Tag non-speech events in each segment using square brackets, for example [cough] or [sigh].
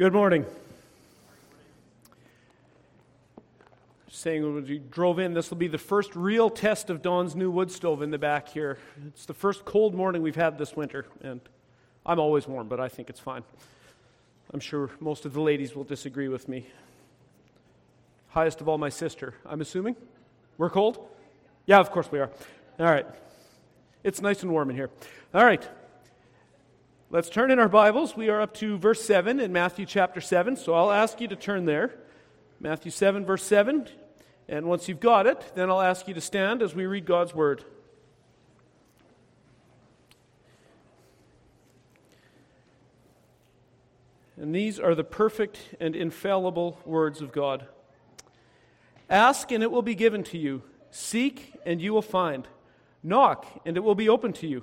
Good morning. Saying when we drove in, this will be the first real test of Don's new wood stove in the back here. It's the first cold morning we've had this winter, and I'm always warm, but I think it's fine. I'm sure most of the ladies will disagree with me. Highest of all, my sister, I'm assuming? We're cold? Yeah, of course we are. All right. It's nice and warm in here. All right. Let's turn in our Bibles. We are up to verse 7 in Matthew chapter 7, so I'll ask you to turn there. Matthew 7, verse 7. And once you've got it, then I'll ask you to stand as we read God's Word. And these are the perfect and infallible words of God. Ask, and it will be given to you. Seek, and you will find. Knock, and it will be open to you.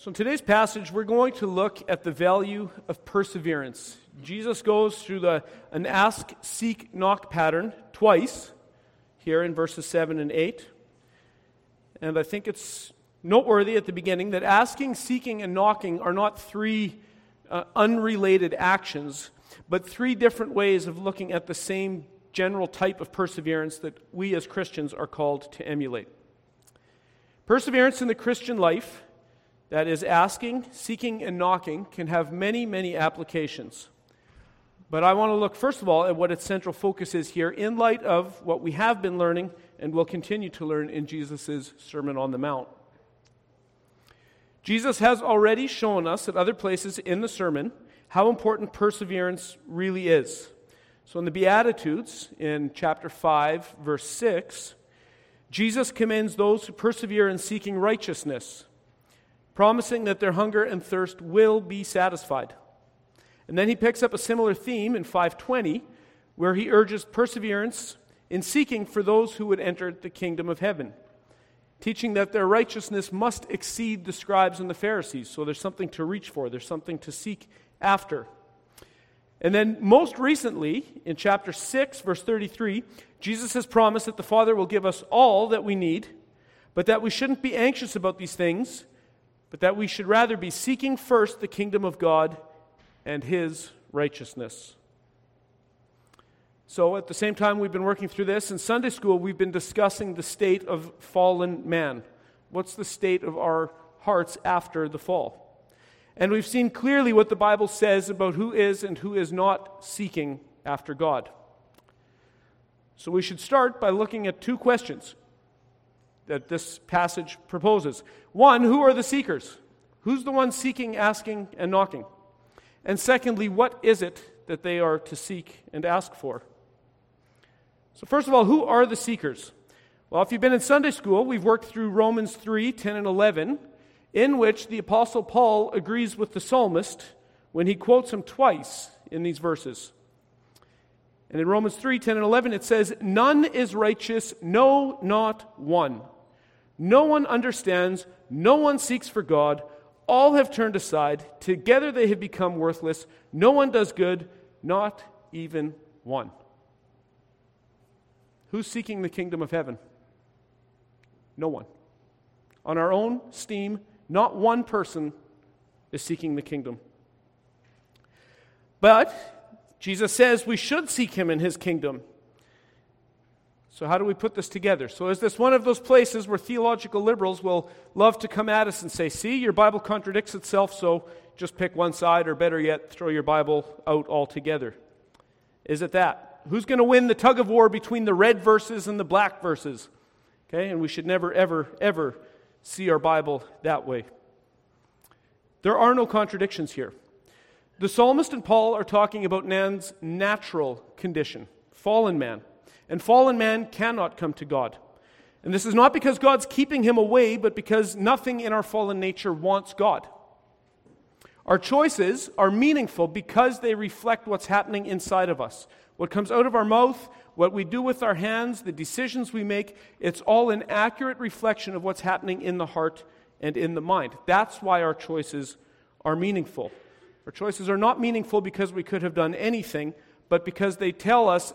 So, in today's passage, we're going to look at the value of perseverance. Jesus goes through the, an ask, seek, knock pattern twice here in verses 7 and 8. And I think it's noteworthy at the beginning that asking, seeking, and knocking are not three uh, unrelated actions, but three different ways of looking at the same general type of perseverance that we as Christians are called to emulate. Perseverance in the Christian life that is, asking, seeking, and knocking can have many, many applications. But I want to look, first of all, at what its central focus is here in light of what we have been learning and will continue to learn in Jesus' Sermon on the Mount. Jesus has already shown us at other places in the sermon how important perseverance really is. So, in the Beatitudes, in chapter 5, verse 6, Jesus commends those who persevere in seeking righteousness promising that their hunger and thirst will be satisfied. And then he picks up a similar theme in 520, where he urges perseverance in seeking for those who would enter the kingdom of heaven, teaching that their righteousness must exceed the scribes and the Pharisees. So there's something to reach for, there's something to seek after. And then, most recently, in chapter 6, verse 33, Jesus has promised that the Father will give us all that we need, but that we shouldn't be anxious about these things but that we should rather be seeking first the kingdom of God and his righteousness. So, at the same time we've been working through this, in Sunday school we've been discussing the state of fallen man. What's the state of our hearts after the fall? And we've seen clearly what the Bible says about who is and who is not seeking after God. So, we should start by looking at two questions that this passage proposes. One, who are the seekers? Who's the one seeking, asking, and knocking? And secondly, what is it that they are to seek and ask for? So, first of all, who are the seekers? Well, if you've been in Sunday school, we've worked through Romans 3 10 and 11, in which the Apostle Paul agrees with the psalmist when he quotes him twice in these verses. And in Romans 3 10 and 11, it says, None is righteous, no, not one. No one understands, no one seeks for God. All have turned aside. Together they have become worthless. No one does good, not even one. Who's seeking the kingdom of heaven? No one. On our own steam, not one person is seeking the kingdom. But Jesus says we should seek him in his kingdom. So, how do we put this together? So, is this one of those places where theological liberals will love to come at us and say, see, your Bible contradicts itself, so just pick one side, or better yet, throw your Bible out altogether? Is it that? Who's going to win the tug of war between the red verses and the black verses? Okay, and we should never, ever, ever see our Bible that way. There are no contradictions here. The psalmist and Paul are talking about man's natural condition, fallen man. And fallen man cannot come to God. And this is not because God's keeping him away, but because nothing in our fallen nature wants God. Our choices are meaningful because they reflect what's happening inside of us. What comes out of our mouth, what we do with our hands, the decisions we make, it's all an accurate reflection of what's happening in the heart and in the mind. That's why our choices are meaningful. Our choices are not meaningful because we could have done anything, but because they tell us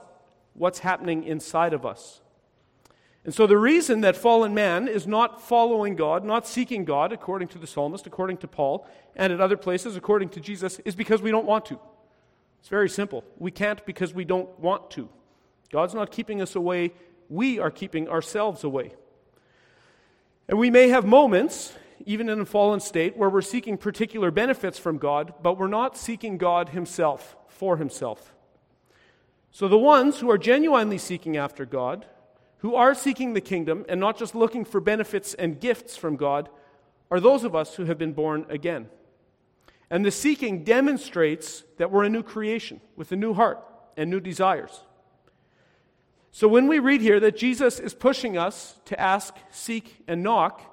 what's happening inside of us. And so, the reason that fallen man is not following God, not seeking God, according to the psalmist, according to Paul, and at other places, according to Jesus, is because we don't want to. It's very simple. We can't because we don't want to. God's not keeping us away, we are keeping ourselves away. And we may have moments, even in a fallen state, where we're seeking particular benefits from God, but we're not seeking God Himself for Himself. So, the ones who are genuinely seeking after God, who are seeking the kingdom and not just looking for benefits and gifts from God, are those of us who have been born again. And the seeking demonstrates that we're a new creation with a new heart and new desires. So when we read here that Jesus is pushing us to ask, seek, and knock,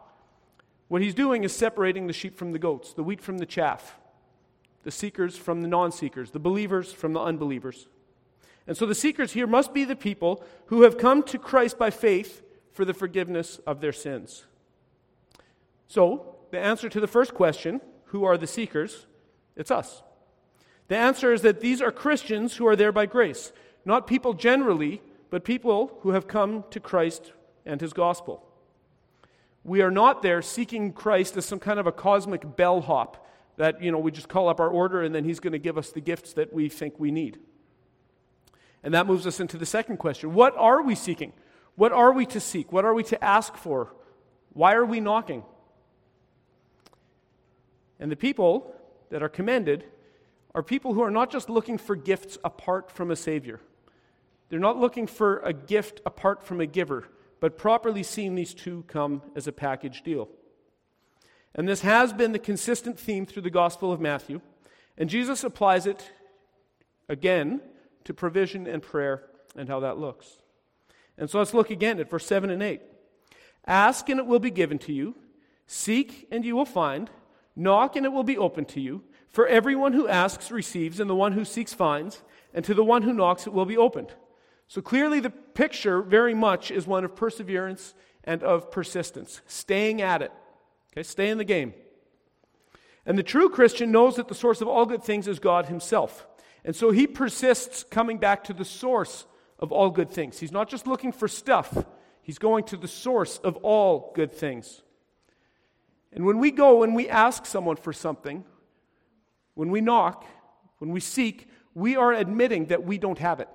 what he's doing is separating the sheep from the goats, the wheat from the chaff, the seekers from the non seekers, the believers from the unbelievers. And so the seekers here must be the people who have come to Christ by faith for the forgiveness of their sins. So, the answer to the first question, who are the seekers? It's us. The answer is that these are Christians who are there by grace, not people generally, but people who have come to Christ and his gospel. We are not there seeking Christ as some kind of a cosmic bellhop that, you know, we just call up our order and then he's going to give us the gifts that we think we need. And that moves us into the second question What are we seeking? What are we to seek? What are we to ask for? Why are we knocking? And the people that are commended are people who are not just looking for gifts apart from a Savior. They're not looking for a gift apart from a giver, but properly seeing these two come as a package deal. And this has been the consistent theme through the Gospel of Matthew. And Jesus applies it again to provision and prayer and how that looks. And so let's look again at verse 7 and 8. Ask and it will be given to you, seek and you will find, knock and it will be opened to you. For everyone who asks receives, and the one who seeks finds, and to the one who knocks it will be opened. So clearly, the picture very much is one of perseverance and of persistence, staying at it. Okay, stay in the game. And the true Christian knows that the source of all good things is God Himself. And so he persists coming back to the source of all good things. He's not just looking for stuff, he's going to the source of all good things. And when we go and we ask someone for something, when we knock, when we seek, we are admitting that we don't have it.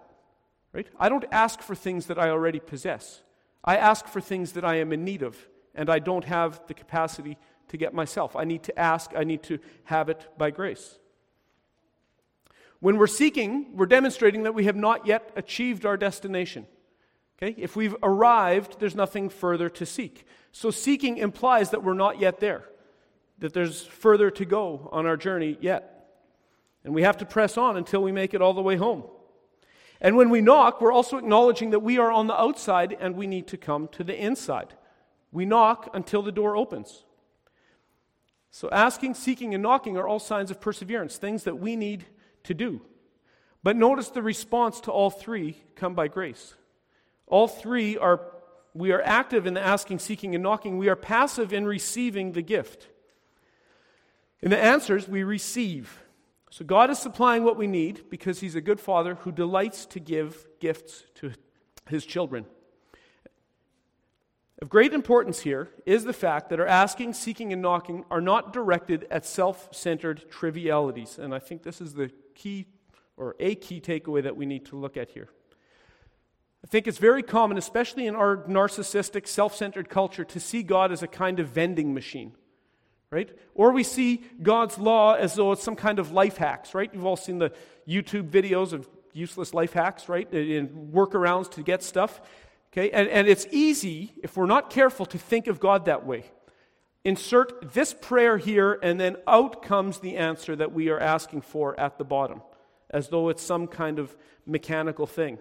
Right? I don't ask for things that I already possess. I ask for things that I am in need of, and I don't have the capacity to get myself. I need to ask, I need to have it by grace. When we're seeking, we're demonstrating that we have not yet achieved our destination. Okay? If we've arrived, there's nothing further to seek. So seeking implies that we're not yet there, that there's further to go on our journey yet. And we have to press on until we make it all the way home. And when we knock, we're also acknowledging that we are on the outside and we need to come to the inside. We knock until the door opens. So asking, seeking, and knocking are all signs of perseverance, things that we need to do. But notice the response to all three come by grace. All three are, we are active in the asking, seeking, and knocking. We are passive in receiving the gift. In the answers, we receive. So God is supplying what we need because He's a good Father who delights to give gifts to His children. Of great importance here is the fact that our asking, seeking, and knocking are not directed at self centered trivialities. And I think this is the key or a key takeaway that we need to look at here. I think it's very common, especially in our narcissistic, self centered culture, to see God as a kind of vending machine, right? Or we see God's law as though it's some kind of life hacks, right? You've all seen the YouTube videos of useless life hacks, right? And workarounds to get stuff. Okay? And, and it's easy, if we're not careful, to think of God that way. Insert this prayer here, and then out comes the answer that we are asking for at the bottom, as though it's some kind of mechanical thing.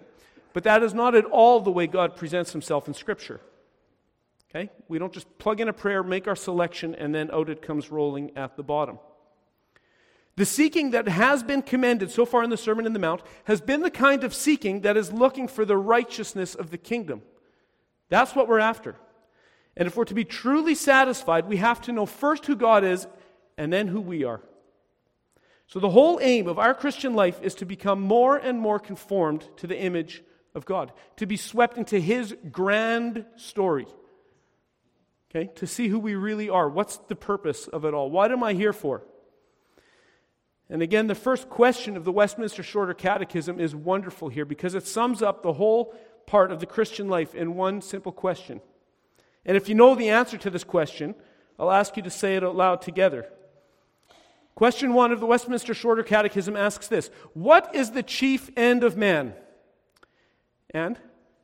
But that is not at all the way God presents himself in Scripture. Okay? We don't just plug in a prayer, make our selection, and then out it comes rolling at the bottom. The seeking that has been commended so far in the Sermon on the Mount has been the kind of seeking that is looking for the righteousness of the kingdom. That's what we're after. And if we're to be truly satisfied, we have to know first who God is and then who we are. So, the whole aim of our Christian life is to become more and more conformed to the image of God, to be swept into His grand story. Okay? To see who we really are. What's the purpose of it all? What am I here for? And again, the first question of the Westminster Shorter Catechism is wonderful here because it sums up the whole part of the Christian life in one simple question. And if you know the answer to this question, I'll ask you to say it out loud together. Question one of the Westminster Shorter Catechism asks this What is the chief end of man? And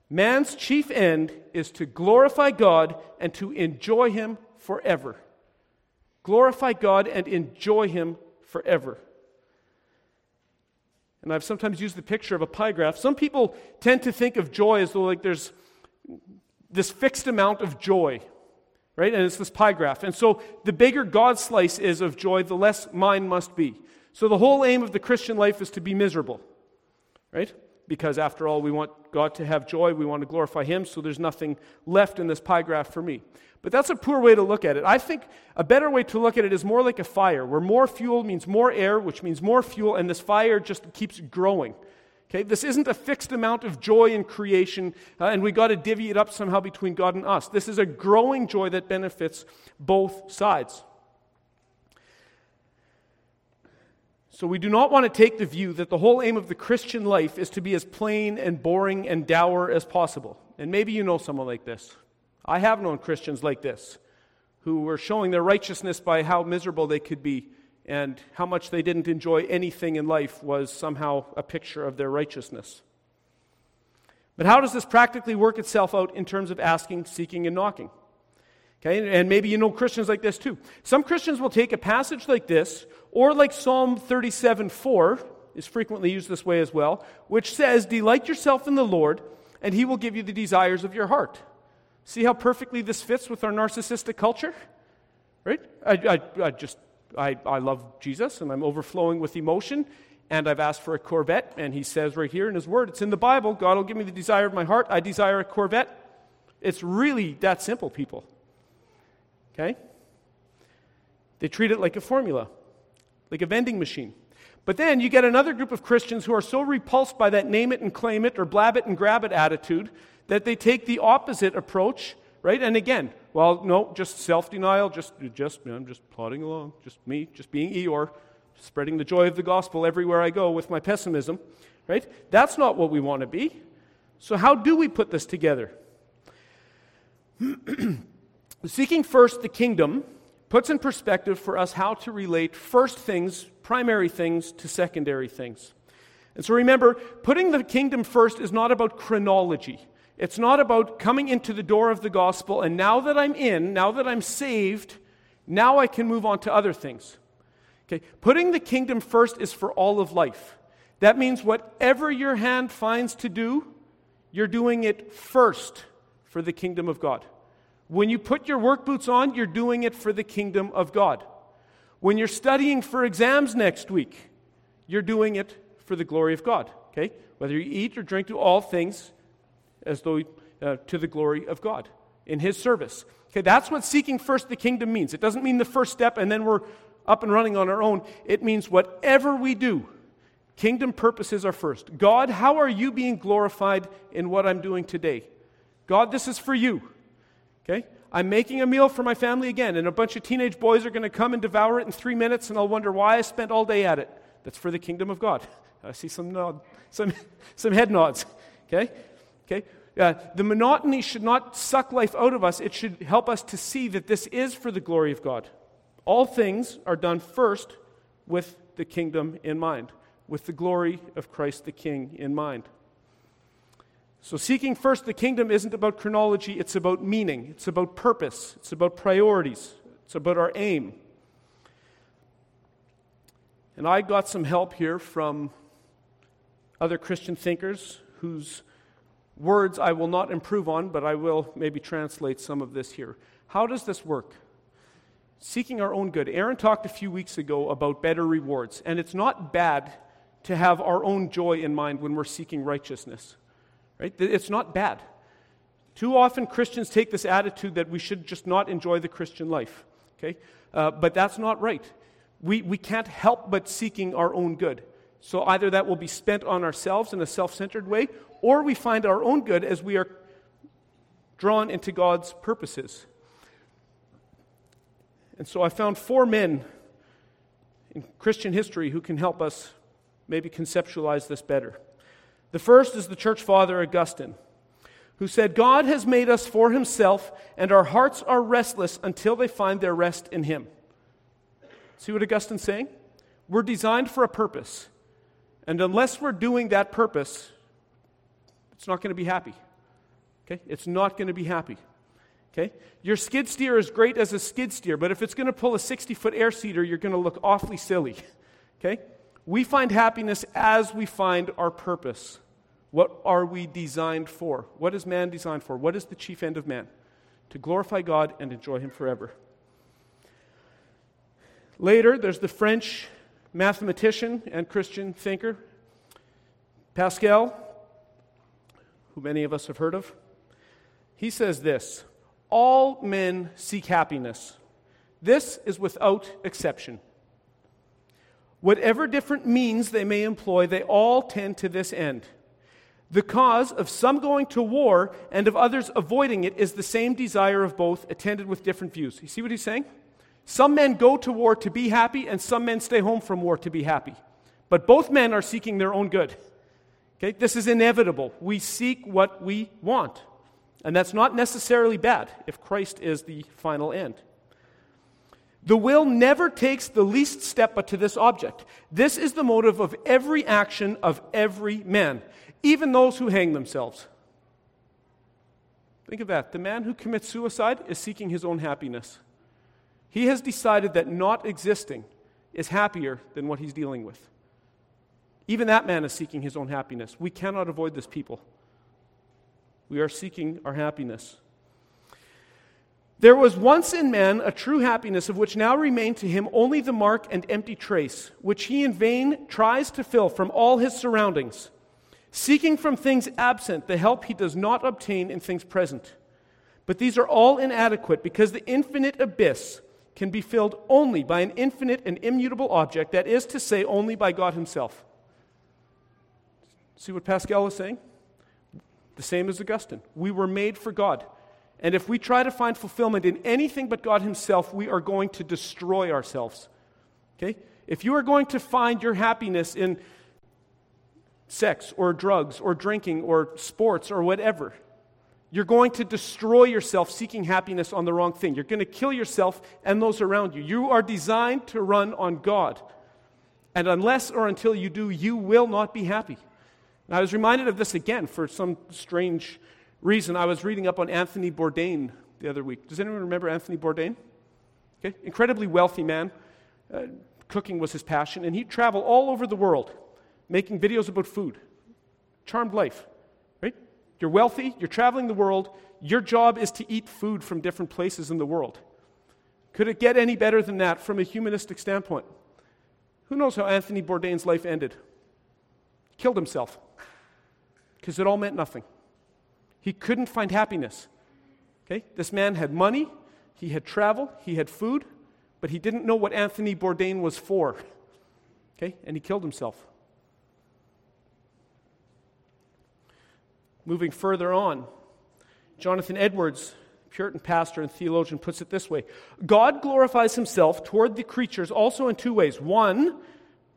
man's chief end is to glorify God and to enjoy Him forever. Glorify God and enjoy Him forever. And I've sometimes used the picture of a pie graph. Some people tend to think of joy as though like there's this fixed amount of joy, right? And it's this pie graph. And so the bigger God's slice is of joy, the less mine must be. So the whole aim of the Christian life is to be miserable, right? Because after all, we want God to have joy, we want to glorify Him, so there's nothing left in this pie graph for me. But that's a poor way to look at it. I think a better way to look at it is more like a fire, where more fuel means more air, which means more fuel, and this fire just keeps growing. Okay, this isn't a fixed amount of joy in creation, uh, and we got to divvy it up somehow between God and us. This is a growing joy that benefits both sides. So, we do not want to take the view that the whole aim of the Christian life is to be as plain and boring and dour as possible. And maybe you know someone like this. I have known Christians like this who were showing their righteousness by how miserable they could be and how much they didn't enjoy anything in life was somehow a picture of their righteousness. But how does this practically work itself out in terms of asking, seeking, and knocking? Okay, and maybe you know Christians like this too. Some Christians will take a passage like this, or like Psalm 37 4 is frequently used this way as well, which says, Delight yourself in the Lord, and he will give you the desires of your heart. See how perfectly this fits with our narcissistic culture? Right? I, I, I just, I, I love Jesus and I'm overflowing with emotion and I've asked for a Corvette and he says right here in his word, it's in the Bible, God will give me the desire of my heart. I desire a Corvette. It's really that simple, people. Okay? They treat it like a formula, like a vending machine. But then you get another group of Christians who are so repulsed by that name it and claim it or blab it and grab it attitude that they take the opposite approach, right? And again, well, no, just self denial, just, just, I'm just plodding along, just me, just being Eeyore, spreading the joy of the gospel everywhere I go with my pessimism, right? That's not what we want to be. So, how do we put this together? [clears throat] Seeking first the kingdom puts in perspective for us how to relate first things, primary things, to secondary things. And so remember, putting the kingdom first is not about chronology. It's not about coming into the door of the gospel and now that I'm in, now that I'm saved, now I can move on to other things. Okay, putting the kingdom first is for all of life. That means whatever your hand finds to do, you're doing it first for the kingdom of God. When you put your work boots on, you're doing it for the kingdom of God. When you're studying for exams next week, you're doing it for the glory of God. Okay? Whether you eat or drink, do all things as though uh, to the glory of God in His service. Okay, that's what seeking first the kingdom means. It doesn't mean the first step and then we're up and running on our own. It means whatever we do, kingdom purposes are first. God, how are you being glorified in what I'm doing today? God, this is for you. Okay? I'm making a meal for my family again, and a bunch of teenage boys are going to come and devour it in three minutes, and I'll wonder why I spent all day at it. That's for the kingdom of God. [laughs] I see some nod, some, [laughs] some head nods. Okay? Okay? Uh, the monotony should not suck life out of us. It should help us to see that this is for the glory of God. All things are done first with the kingdom in mind, with the glory of Christ the King in mind. So, seeking first the kingdom isn't about chronology, it's about meaning, it's about purpose, it's about priorities, it's about our aim. And I got some help here from other Christian thinkers whose words I will not improve on, but I will maybe translate some of this here. How does this work? seeking our own good. Aaron talked a few weeks ago about better rewards, and it's not bad to have our own joy in mind when we're seeking righteousness. Right? It's not bad. Too often Christians take this attitude that we should just not enjoy the Christian life. Okay? Uh, but that's not right. We, we can't help but seeking our own good. So either that will be spent on ourselves in a self centered way, or we find our own good as we are drawn into God's purposes. And so I found four men in Christian history who can help us maybe conceptualize this better. The first is the church father Augustine, who said, God has made us for himself, and our hearts are restless until they find their rest in him. See what Augustine's saying? We're designed for a purpose. And unless we're doing that purpose, it's not going to be happy. Okay? It's not going to be happy. Okay? Your skid steer is great as a skid steer, but if it's going to pull a 60 foot air seeder, you're going to look awfully silly. Okay? We find happiness as we find our purpose. What are we designed for? What is man designed for? What is the chief end of man? To glorify God and enjoy Him forever. Later, there's the French mathematician and Christian thinker, Pascal, who many of us have heard of. He says this all men seek happiness. This is without exception. Whatever different means they may employ, they all tend to this end. The cause of some going to war and of others avoiding it is the same desire of both, attended with different views. You see what he's saying? Some men go to war to be happy, and some men stay home from war to be happy. But both men are seeking their own good. Okay? This is inevitable. We seek what we want. And that's not necessarily bad if Christ is the final end. The will never takes the least step but to this object. This is the motive of every action of every man, even those who hang themselves. Think of that. The man who commits suicide is seeking his own happiness. He has decided that not existing is happier than what he's dealing with. Even that man is seeking his own happiness. We cannot avoid this, people. We are seeking our happiness. There was once in man a true happiness of which now remained to him only the mark and empty trace, which he in vain tries to fill from all his surroundings, seeking from things absent the help he does not obtain in things present. But these are all inadequate because the infinite abyss can be filled only by an infinite and immutable object, that is to say, only by God Himself. See what Pascal is saying? The same as Augustine. We were made for God. And if we try to find fulfillment in anything but God Himself, we are going to destroy ourselves. Okay? If you are going to find your happiness in sex or drugs or drinking or sports or whatever, you're going to destroy yourself seeking happiness on the wrong thing. You're going to kill yourself and those around you. You are designed to run on God. And unless or until you do, you will not be happy. And I was reminded of this again for some strange reason. I was reading up on Anthony Bourdain the other week. Does anyone remember Anthony Bourdain? Okay, incredibly wealthy man. Uh, cooking was his passion, and he'd travel all over the world making videos about food. Charmed life? You're wealthy, you're traveling the world, your job is to eat food from different places in the world. Could it get any better than that from a humanistic standpoint? Who knows how Anthony Bourdain's life ended? Killed himself because it all meant nothing. He couldn't find happiness. Okay? This man had money, he had travel, he had food, but he didn't know what Anthony Bourdain was for. Okay? And he killed himself. Moving further on, Jonathan Edwards, Puritan pastor and theologian, puts it this way God glorifies himself toward the creatures also in two ways. One,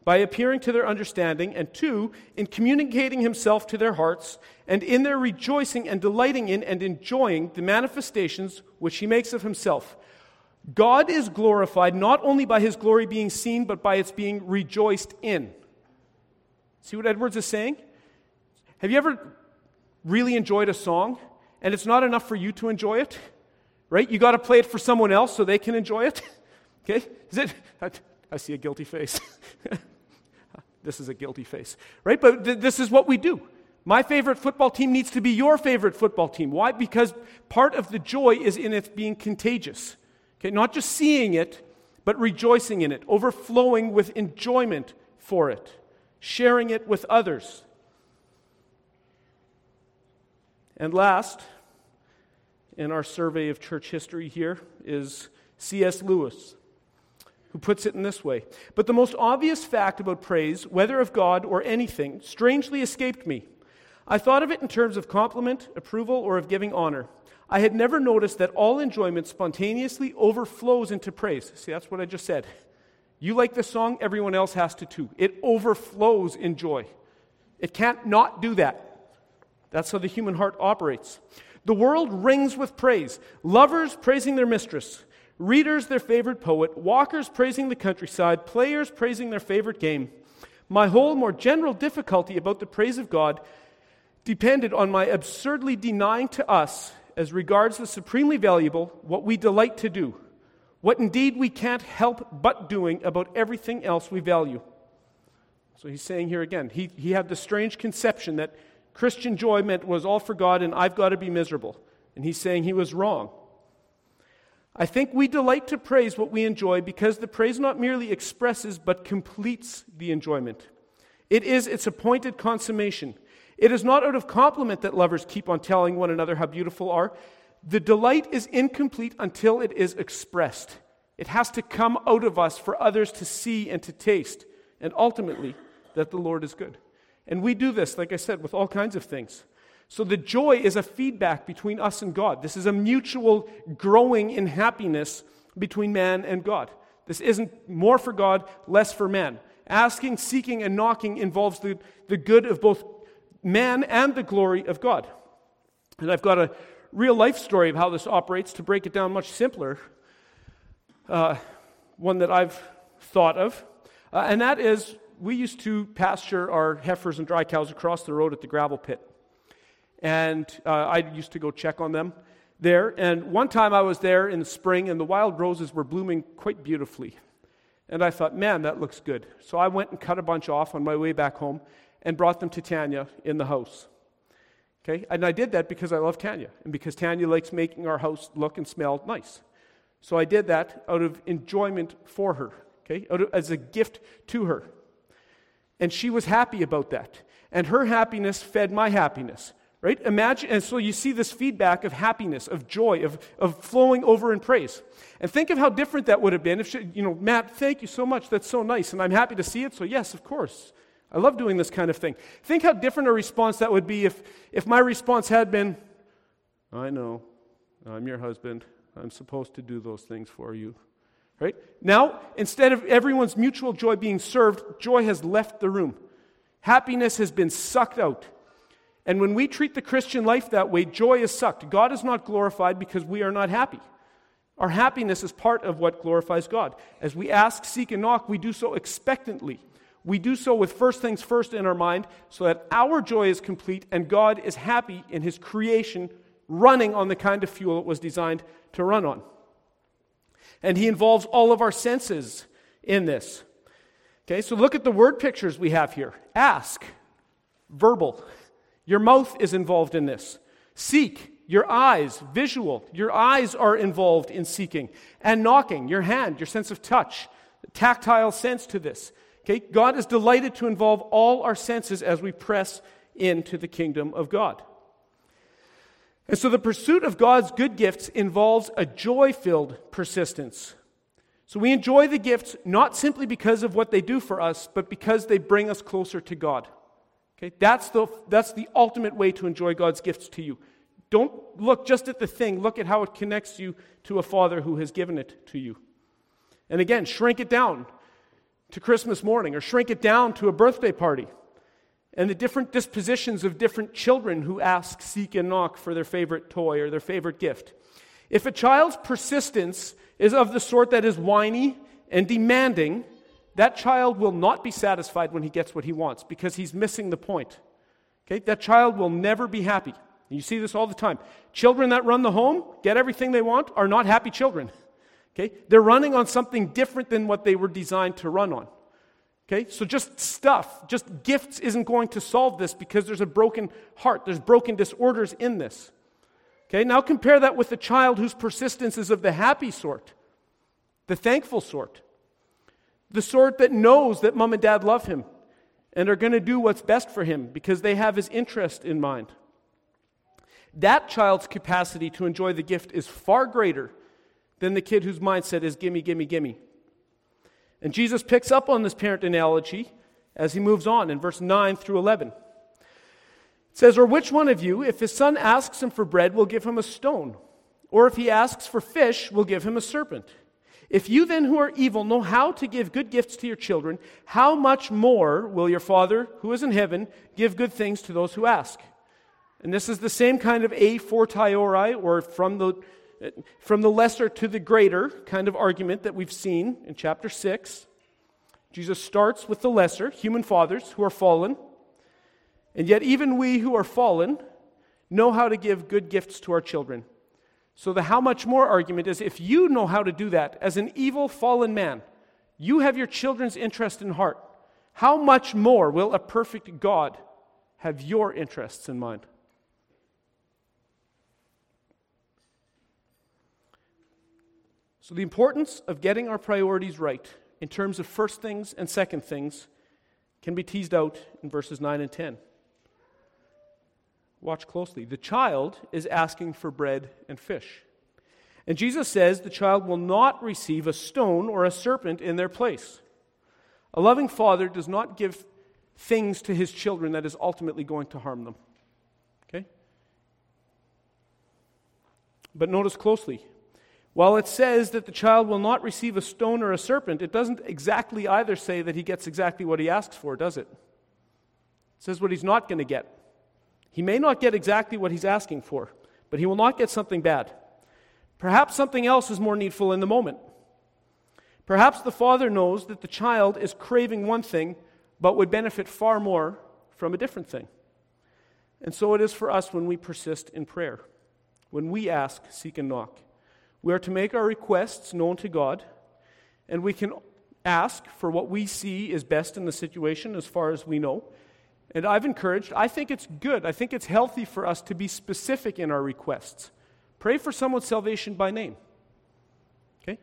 by appearing to their understanding, and two, in communicating himself to their hearts, and in their rejoicing and delighting in and enjoying the manifestations which he makes of himself. God is glorified not only by his glory being seen, but by its being rejoiced in. See what Edwards is saying? Have you ever really enjoyed a song, and it's not enough for you to enjoy it? Right? You got to play it for someone else so they can enjoy it? [laughs] Okay? Is it? I see a guilty face. [laughs] This is a guilty face, right? But th- this is what we do. My favorite football team needs to be your favorite football team. Why? Because part of the joy is in it being contagious. Okay, not just seeing it, but rejoicing in it, overflowing with enjoyment for it, sharing it with others. And last, in our survey of church history here, is C.S. Lewis, who puts it in this way But the most obvious fact about praise, whether of God or anything, strangely escaped me. I thought of it in terms of compliment, approval, or of giving honor. I had never noticed that all enjoyment spontaneously overflows into praise. See, that's what I just said. You like the song, everyone else has to too. It overflows in joy. It can't not do that. That's how the human heart operates. The world rings with praise. Lovers praising their mistress, readers their favorite poet, walkers praising the countryside, players praising their favorite game. My whole more general difficulty about the praise of God depended on my absurdly denying to us, as regards the supremely valuable, what we delight to do, what indeed we can't help but doing about everything else we value. So he's saying here again, he, he had the strange conception that Christian joy meant was all for God and I've got to be miserable. And he's saying he was wrong. I think we delight to praise what we enjoy because the praise not merely expresses but completes the enjoyment. It is its appointed consummation. It is not out of compliment that lovers keep on telling one another how beautiful are. The delight is incomplete until it is expressed. It has to come out of us for others to see and to taste, and ultimately, that the Lord is good. And we do this, like I said, with all kinds of things. So the joy is a feedback between us and God. This is a mutual growing in happiness between man and God. This isn't more for God, less for man. Asking, seeking, and knocking involves the, the good of both man and the glory of God. And I've got a real life story of how this operates to break it down much simpler. Uh, one that I've thought of. Uh, and that is we used to pasture our heifers and dry cows across the road at the gravel pit. And uh, I used to go check on them there. And one time I was there in the spring, and the wild roses were blooming quite beautifully. And I thought, man, that looks good. So I went and cut a bunch off on my way back home and brought them to Tanya in the house. Okay? And I did that because I love Tanya and because Tanya likes making our house look and smell nice. So I did that out of enjoyment for her, okay? Of, as a gift to her. And she was happy about that. And her happiness fed my happiness, right? Imagine, and so you see this feedback of happiness, of joy, of, of flowing over in praise. And think of how different that would have been if, she, you know, Matt, thank you so much. That's so nice. And I'm happy to see it. So, yes, of course. I love doing this kind of thing. Think how different a response that would be if, if my response had been, I know, I'm your husband. I'm supposed to do those things for you. Right? Now, instead of everyone's mutual joy being served, joy has left the room. Happiness has been sucked out. And when we treat the Christian life that way, joy is sucked. God is not glorified because we are not happy. Our happiness is part of what glorifies God. As we ask, seek, and knock, we do so expectantly. We do so with first things first in our mind so that our joy is complete and God is happy in his creation running on the kind of fuel it was designed to run on. And he involves all of our senses in this. Okay, so look at the word pictures we have here ask, verbal. Your mouth is involved in this. Seek, your eyes, visual. Your eyes are involved in seeking. And knocking, your hand, your sense of touch, tactile sense to this. Okay? God is delighted to involve all our senses as we press into the kingdom of God. And so the pursuit of God's good gifts involves a joy filled persistence. So we enjoy the gifts not simply because of what they do for us, but because they bring us closer to God. Okay? That's the, that's the ultimate way to enjoy God's gifts to you. Don't look just at the thing, look at how it connects you to a Father who has given it to you. And again, shrink it down to Christmas morning or shrink it down to a birthday party and the different dispositions of different children who ask, seek, and knock for their favorite toy or their favorite gift. If a child's persistence is of the sort that is whiny and demanding, that child will not be satisfied when he gets what he wants because he's missing the point. Okay? That child will never be happy. You see this all the time. Children that run the home, get everything they want, are not happy children. Okay? They're running on something different than what they were designed to run on. Okay? So just stuff, just gifts isn't going to solve this because there's a broken heart. There's broken disorders in this. Okay? Now compare that with a child whose persistence is of the happy sort. the thankful sort, the sort that knows that mom and dad love him and are going to do what's best for him because they have his interest in mind. That child's capacity to enjoy the gift is far greater than the kid whose mindset is gimme, gimme, gimme. And Jesus picks up on this parent analogy as he moves on in verse 9 through 11. It says, Or which one of you, if his son asks him for bread, will give him a stone? Or if he asks for fish, will give him a serpent? If you then, who are evil, know how to give good gifts to your children, how much more will your Father, who is in heaven, give good things to those who ask? And this is the same kind of a fortiori, or from the, from the lesser to the greater kind of argument that we've seen in chapter 6. Jesus starts with the lesser, human fathers who are fallen. And yet, even we who are fallen know how to give good gifts to our children. So, the how much more argument is if you know how to do that as an evil, fallen man, you have your children's interest in heart. How much more will a perfect God have your interests in mind? So, the importance of getting our priorities right in terms of first things and second things can be teased out in verses 9 and 10. Watch closely. The child is asking for bread and fish. And Jesus says the child will not receive a stone or a serpent in their place. A loving father does not give things to his children that is ultimately going to harm them. Okay? But notice closely. While it says that the child will not receive a stone or a serpent, it doesn't exactly either say that he gets exactly what he asks for, does it? It says what he's not going to get. He may not get exactly what he's asking for, but he will not get something bad. Perhaps something else is more needful in the moment. Perhaps the father knows that the child is craving one thing, but would benefit far more from a different thing. And so it is for us when we persist in prayer, when we ask, seek, and knock. We are to make our requests known to God, and we can ask for what we see is best in the situation as far as we know. And I've encouraged, I think it's good, I think it's healthy for us to be specific in our requests. Pray for someone's salvation by name. Okay?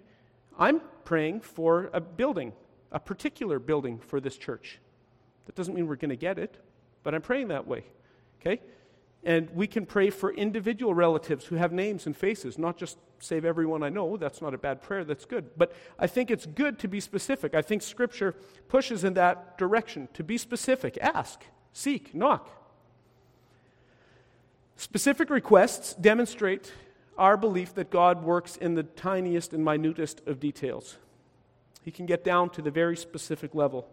I'm praying for a building, a particular building for this church. That doesn't mean we're going to get it, but I'm praying that way. Okay? And we can pray for individual relatives who have names and faces, not just save everyone I know. That's not a bad prayer, that's good. But I think it's good to be specific. I think Scripture pushes in that direction to be specific. Ask, seek, knock. Specific requests demonstrate our belief that God works in the tiniest and minutest of details. He can get down to the very specific level.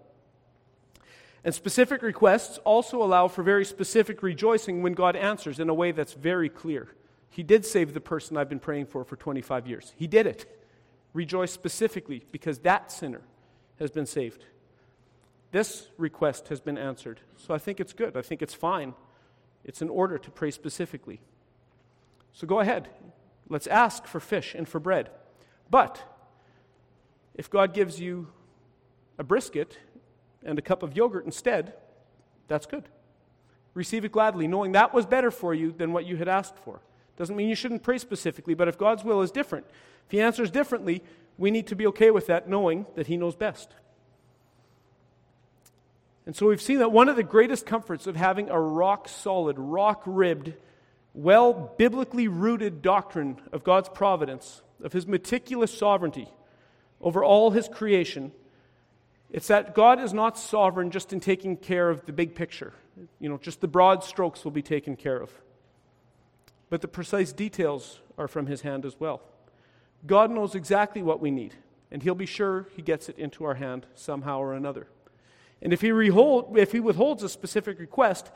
And specific requests also allow for very specific rejoicing when God answers in a way that's very clear. He did save the person I've been praying for for 25 years. He did it. Rejoice specifically because that sinner has been saved. This request has been answered. So I think it's good. I think it's fine. It's in order to pray specifically. So go ahead. Let's ask for fish and for bread. But if God gives you a brisket and a cup of yogurt instead, that's good. Receive it gladly, knowing that was better for you than what you had asked for. Doesn't mean you shouldn't pray specifically, but if God's will is different, if He answers differently, we need to be okay with that, knowing that He knows best. And so we've seen that one of the greatest comforts of having a rock solid, rock ribbed, well biblically rooted doctrine of God's providence, of His meticulous sovereignty over all His creation, it's that God is not sovereign just in taking care of the big picture. You know, just the broad strokes will be taken care of. But the precise details are from His hand as well. God knows exactly what we need, and He'll be sure He gets it into our hand somehow or another. And if he, rehold, if he withholds a specific request,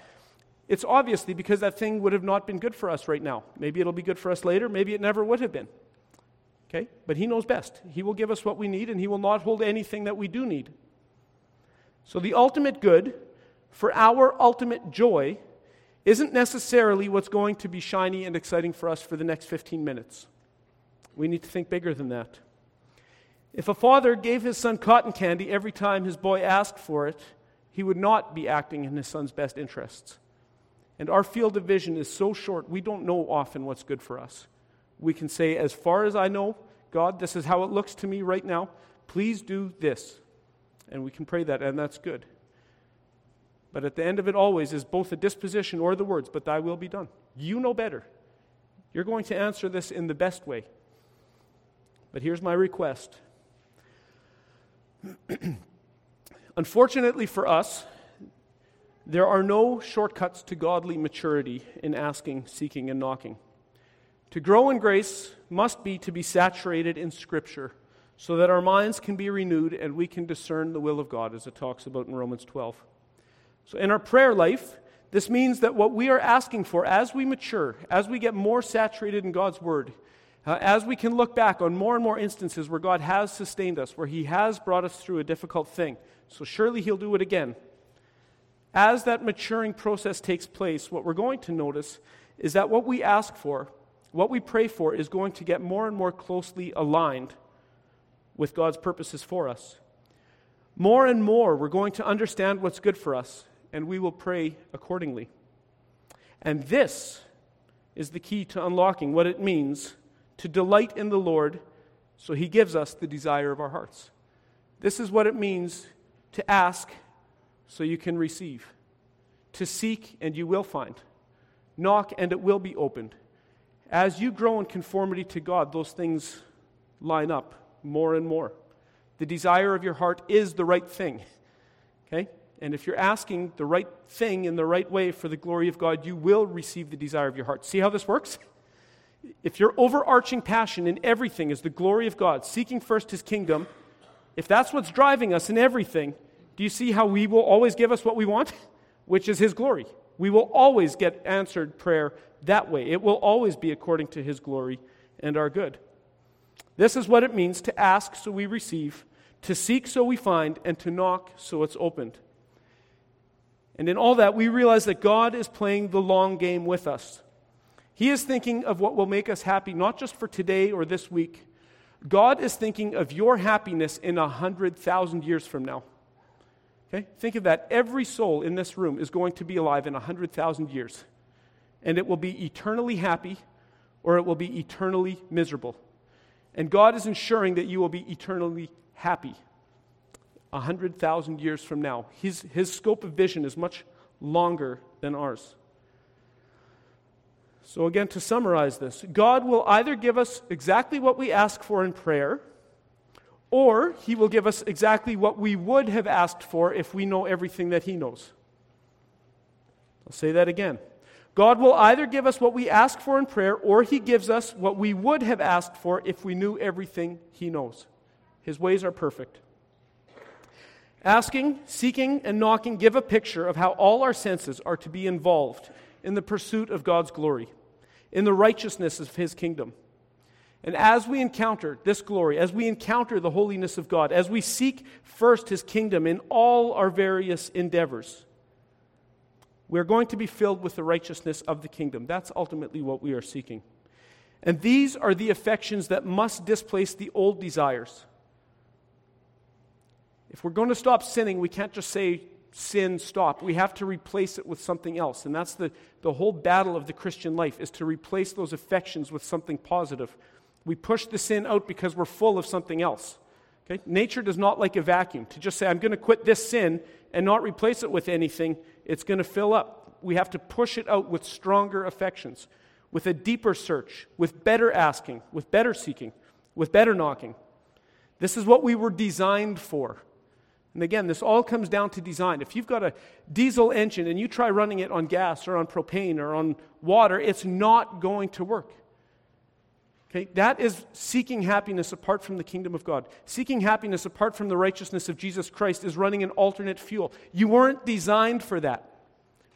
it's obviously because that thing would have not been good for us right now. Maybe it'll be good for us later, maybe it never would have been. Okay? But he knows best. He will give us what we need, and he will not hold anything that we do need. So the ultimate good for our ultimate joy isn't necessarily what's going to be shiny and exciting for us for the next 15 minutes. We need to think bigger than that. If a father gave his son cotton candy every time his boy asked for it, he would not be acting in his son's best interests. And our field of vision is so short, we don't know often what's good for us. We can say, as far as I know, God, this is how it looks to me right now. Please do this. And we can pray that, and that's good. But at the end of it always is both the disposition or the words, but thy will be done. You know better. You're going to answer this in the best way. But here's my request. [clears throat] Unfortunately for us, there are no shortcuts to godly maturity in asking, seeking, and knocking. To grow in grace must be to be saturated in Scripture so that our minds can be renewed and we can discern the will of God, as it talks about in Romans 12. So, in our prayer life, this means that what we are asking for as we mature, as we get more saturated in God's Word, uh, as we can look back on more and more instances where God has sustained us, where He has brought us through a difficult thing, so surely He'll do it again. As that maturing process takes place, what we're going to notice is that what we ask for, what we pray for, is going to get more and more closely aligned with God's purposes for us. More and more, we're going to understand what's good for us, and we will pray accordingly. And this is the key to unlocking what it means to delight in the Lord so he gives us the desire of our hearts. This is what it means to ask so you can receive, to seek and you will find, knock and it will be opened. As you grow in conformity to God, those things line up more and more. The desire of your heart is the right thing. Okay? And if you're asking the right thing in the right way for the glory of God, you will receive the desire of your heart. See how this works? if your overarching passion in everything is the glory of God, seeking first his kingdom, if that's what's driving us in everything, do you see how he will always give us what we want? Which is his glory. We will always get answered prayer that way. It will always be according to his glory and our good. This is what it means to ask so we receive, to seek so we find, and to knock so it's opened. And in all that, we realize that God is playing the long game with us. He is thinking of what will make us happy, not just for today or this week. God is thinking of your happiness in a hundred thousand years from now. Okay? Think of that. Every soul in this room is going to be alive in a hundred thousand years. And it will be eternally happy or it will be eternally miserable. And God is ensuring that you will be eternally happy a hundred thousand years from now. His, his scope of vision is much longer than ours. So, again, to summarize this, God will either give us exactly what we ask for in prayer, or He will give us exactly what we would have asked for if we know everything that He knows. I'll say that again. God will either give us what we ask for in prayer, or He gives us what we would have asked for if we knew everything He knows. His ways are perfect. Asking, seeking, and knocking give a picture of how all our senses are to be involved in the pursuit of God's glory, in the righteousness of His kingdom. And as we encounter this glory, as we encounter the holiness of God, as we seek first His kingdom in all our various endeavors, we're going to be filled with the righteousness of the kingdom. That's ultimately what we are seeking. And these are the affections that must displace the old desires. If we're going to stop sinning, we can't just say, sin stop. We have to replace it with something else. And that's the, the whole battle of the Christian life, is to replace those affections with something positive. We push the sin out because we're full of something else. Okay? Nature does not like a vacuum. To just say, I'm going to quit this sin and not replace it with anything, it's going to fill up. We have to push it out with stronger affections, with a deeper search, with better asking, with better seeking, with better knocking. This is what we were designed for. And again, this all comes down to design. If you've got a diesel engine and you try running it on gas or on propane or on water, it's not going to work. Okay? That is seeking happiness apart from the kingdom of God. Seeking happiness apart from the righteousness of Jesus Christ is running an alternate fuel. You weren't designed for that.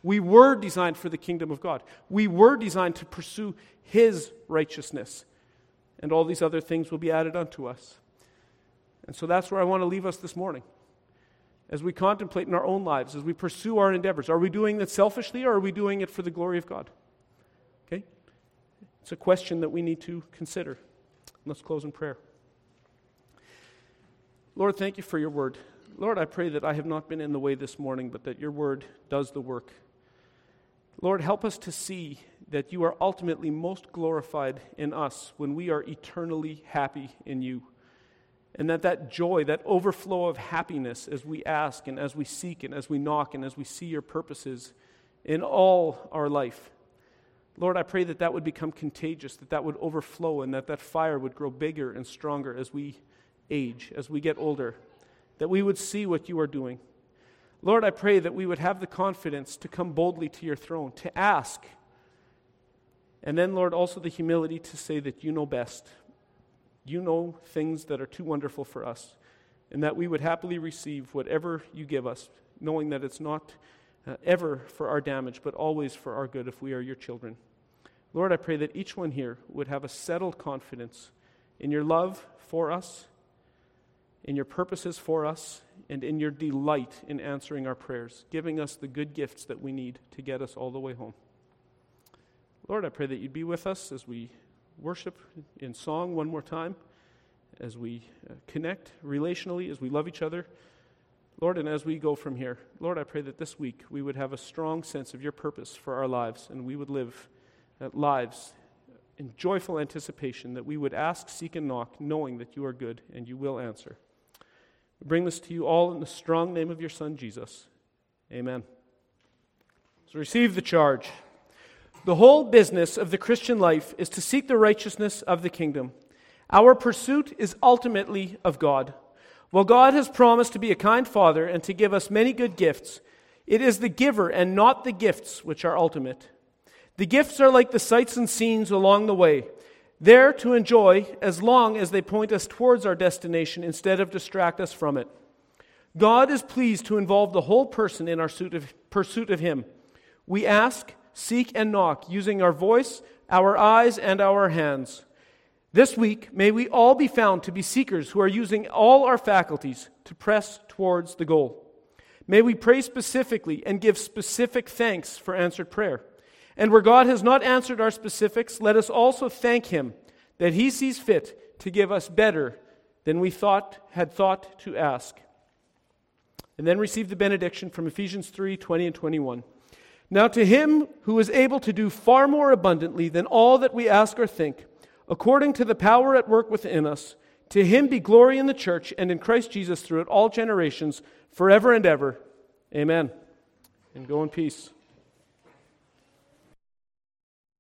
We were designed for the kingdom of God. We were designed to pursue His righteousness. And all these other things will be added unto us. And so that's where I want to leave us this morning as we contemplate in our own lives, as we pursue our endeavors? Are we doing it selfishly or are we doing it for the glory of God? It's a question that we need to consider. Let's close in prayer. Lord, thank you for your word. Lord, I pray that I have not been in the way this morning, but that your word does the work. Lord, help us to see that you are ultimately most glorified in us when we are eternally happy in you. And that that joy, that overflow of happiness as we ask and as we seek and as we knock and as we see your purposes in all our life. Lord, I pray that that would become contagious, that that would overflow, and that that fire would grow bigger and stronger as we age, as we get older, that we would see what you are doing. Lord, I pray that we would have the confidence to come boldly to your throne, to ask. And then, Lord, also the humility to say that you know best. You know things that are too wonderful for us, and that we would happily receive whatever you give us, knowing that it's not uh, ever for our damage, but always for our good if we are your children. Lord, I pray that each one here would have a settled confidence in your love for us, in your purposes for us, and in your delight in answering our prayers, giving us the good gifts that we need to get us all the way home. Lord, I pray that you'd be with us as we worship in song one more time, as we uh, connect relationally, as we love each other. Lord, and as we go from here, Lord, I pray that this week we would have a strong sense of your purpose for our lives and we would live uh, lives in joyful anticipation that we would ask, seek, and knock, knowing that you are good and you will answer. We bring this to you all in the strong name of your Son, Jesus. Amen. So receive the charge. The whole business of the Christian life is to seek the righteousness of the kingdom. Our pursuit is ultimately of God. While God has promised to be a kind father and to give us many good gifts, it is the giver and not the gifts which are ultimate. The gifts are like the sights and scenes along the way, there to enjoy as long as they point us towards our destination instead of distract us from it. God is pleased to involve the whole person in our pursuit of Him. We ask, seek, and knock using our voice, our eyes, and our hands. This week, may we all be found to be seekers who are using all our faculties to press towards the goal. May we pray specifically and give specific thanks for answered prayer. And where God has not answered our specifics, let us also thank Him that He sees fit to give us better than we thought had thought to ask. And then receive the benediction from Ephesians 3 20 and 21. Now, to Him who is able to do far more abundantly than all that we ask or think, according to the power at work within us. To him be glory in the church and in Christ Jesus throughout all generations, forever and ever. Amen. And go in peace.